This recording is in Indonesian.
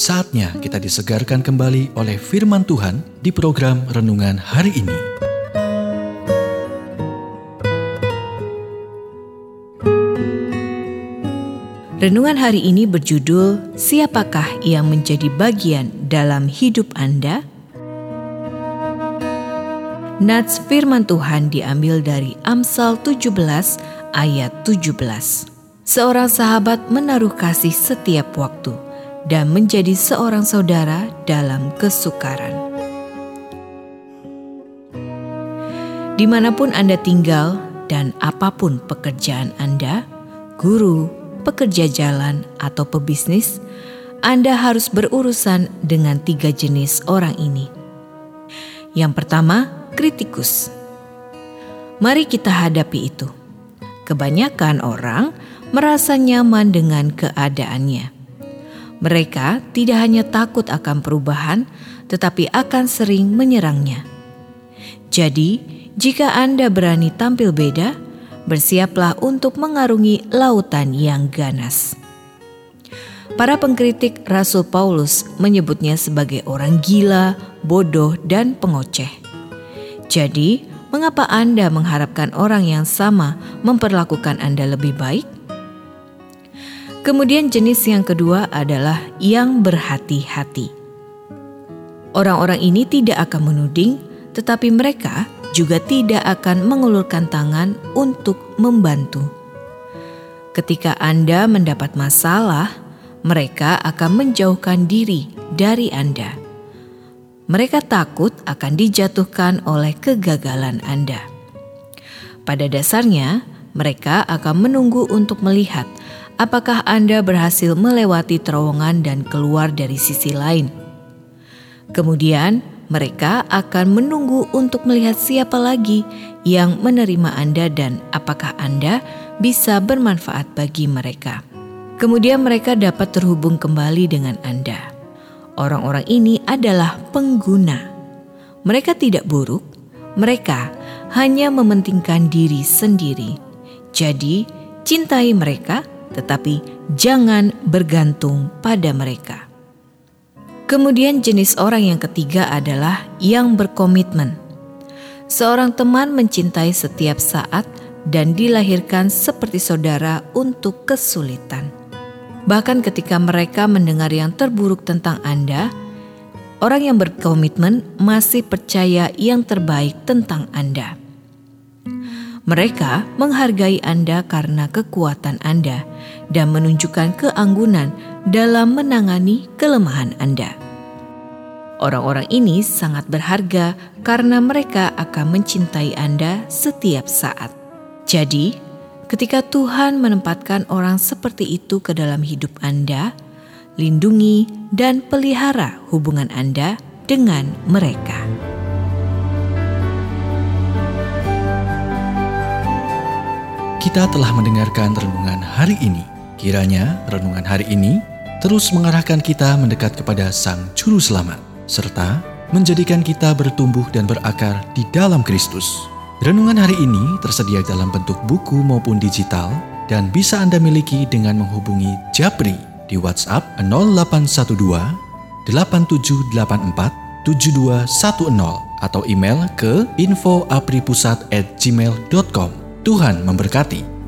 Saatnya kita disegarkan kembali oleh firman Tuhan di program renungan hari ini. Renungan hari ini berjudul Siapakah yang menjadi bagian dalam hidup Anda? Nats firman Tuhan diambil dari Amsal 17 ayat 17. Seorang sahabat menaruh kasih setiap waktu dan menjadi seorang saudara dalam kesukaran. Di mana pun Anda tinggal dan apa pun pekerjaan Anda, guru, pekerja jalan, atau pebisnis, Anda harus berurusan dengan tiga jenis orang ini. Yang pertama, kritikus. Mari kita hadapi itu. Kebanyakan orang merasa nyaman dengan keadaannya mereka tidak hanya takut akan perubahan, tetapi akan sering menyerangnya. Jadi, jika Anda berani tampil beda, bersiaplah untuk mengarungi lautan yang ganas. Para pengkritik Rasul Paulus menyebutnya sebagai orang gila, bodoh, dan pengoceh. Jadi, mengapa Anda mengharapkan orang yang sama memperlakukan Anda lebih baik? Kemudian jenis yang kedua adalah yang berhati-hati. Orang-orang ini tidak akan menuding, tetapi mereka juga tidak akan mengulurkan tangan untuk membantu. Ketika Anda mendapat masalah, mereka akan menjauhkan diri dari Anda. Mereka takut akan dijatuhkan oleh kegagalan Anda. Pada dasarnya, mereka akan menunggu untuk melihat apakah Anda berhasil melewati terowongan dan keluar dari sisi lain. Kemudian, mereka akan menunggu untuk melihat siapa lagi yang menerima Anda dan apakah Anda bisa bermanfaat bagi mereka. Kemudian mereka dapat terhubung kembali dengan Anda. Orang-orang ini adalah pengguna. Mereka tidak buruk, mereka hanya mementingkan diri sendiri. Jadi, cintai mereka tetapi jangan bergantung pada mereka. Kemudian jenis orang yang ketiga adalah yang berkomitmen. Seorang teman mencintai setiap saat dan dilahirkan seperti saudara untuk kesulitan. Bahkan ketika mereka mendengar yang terburuk tentang Anda, orang yang berkomitmen masih percaya yang terbaik tentang Anda. Mereka menghargai Anda karena kekuatan Anda dan menunjukkan keanggunan dalam menangani kelemahan Anda. Orang-orang ini sangat berharga karena mereka akan mencintai Anda setiap saat. Jadi, ketika Tuhan menempatkan orang seperti itu ke dalam hidup Anda, lindungi dan pelihara hubungan Anda dengan mereka. Kita telah mendengarkan renungan hari ini. Kiranya renungan hari ini terus mengarahkan kita mendekat kepada Sang Juru Selamat, serta menjadikan kita bertumbuh dan berakar di dalam Kristus. Renungan hari ini tersedia dalam bentuk buku maupun digital dan bisa Anda miliki dengan menghubungi Japri di WhatsApp 0812 8784 7210 atau email ke infoapripusat@gmail.com. Tuhan memberkati.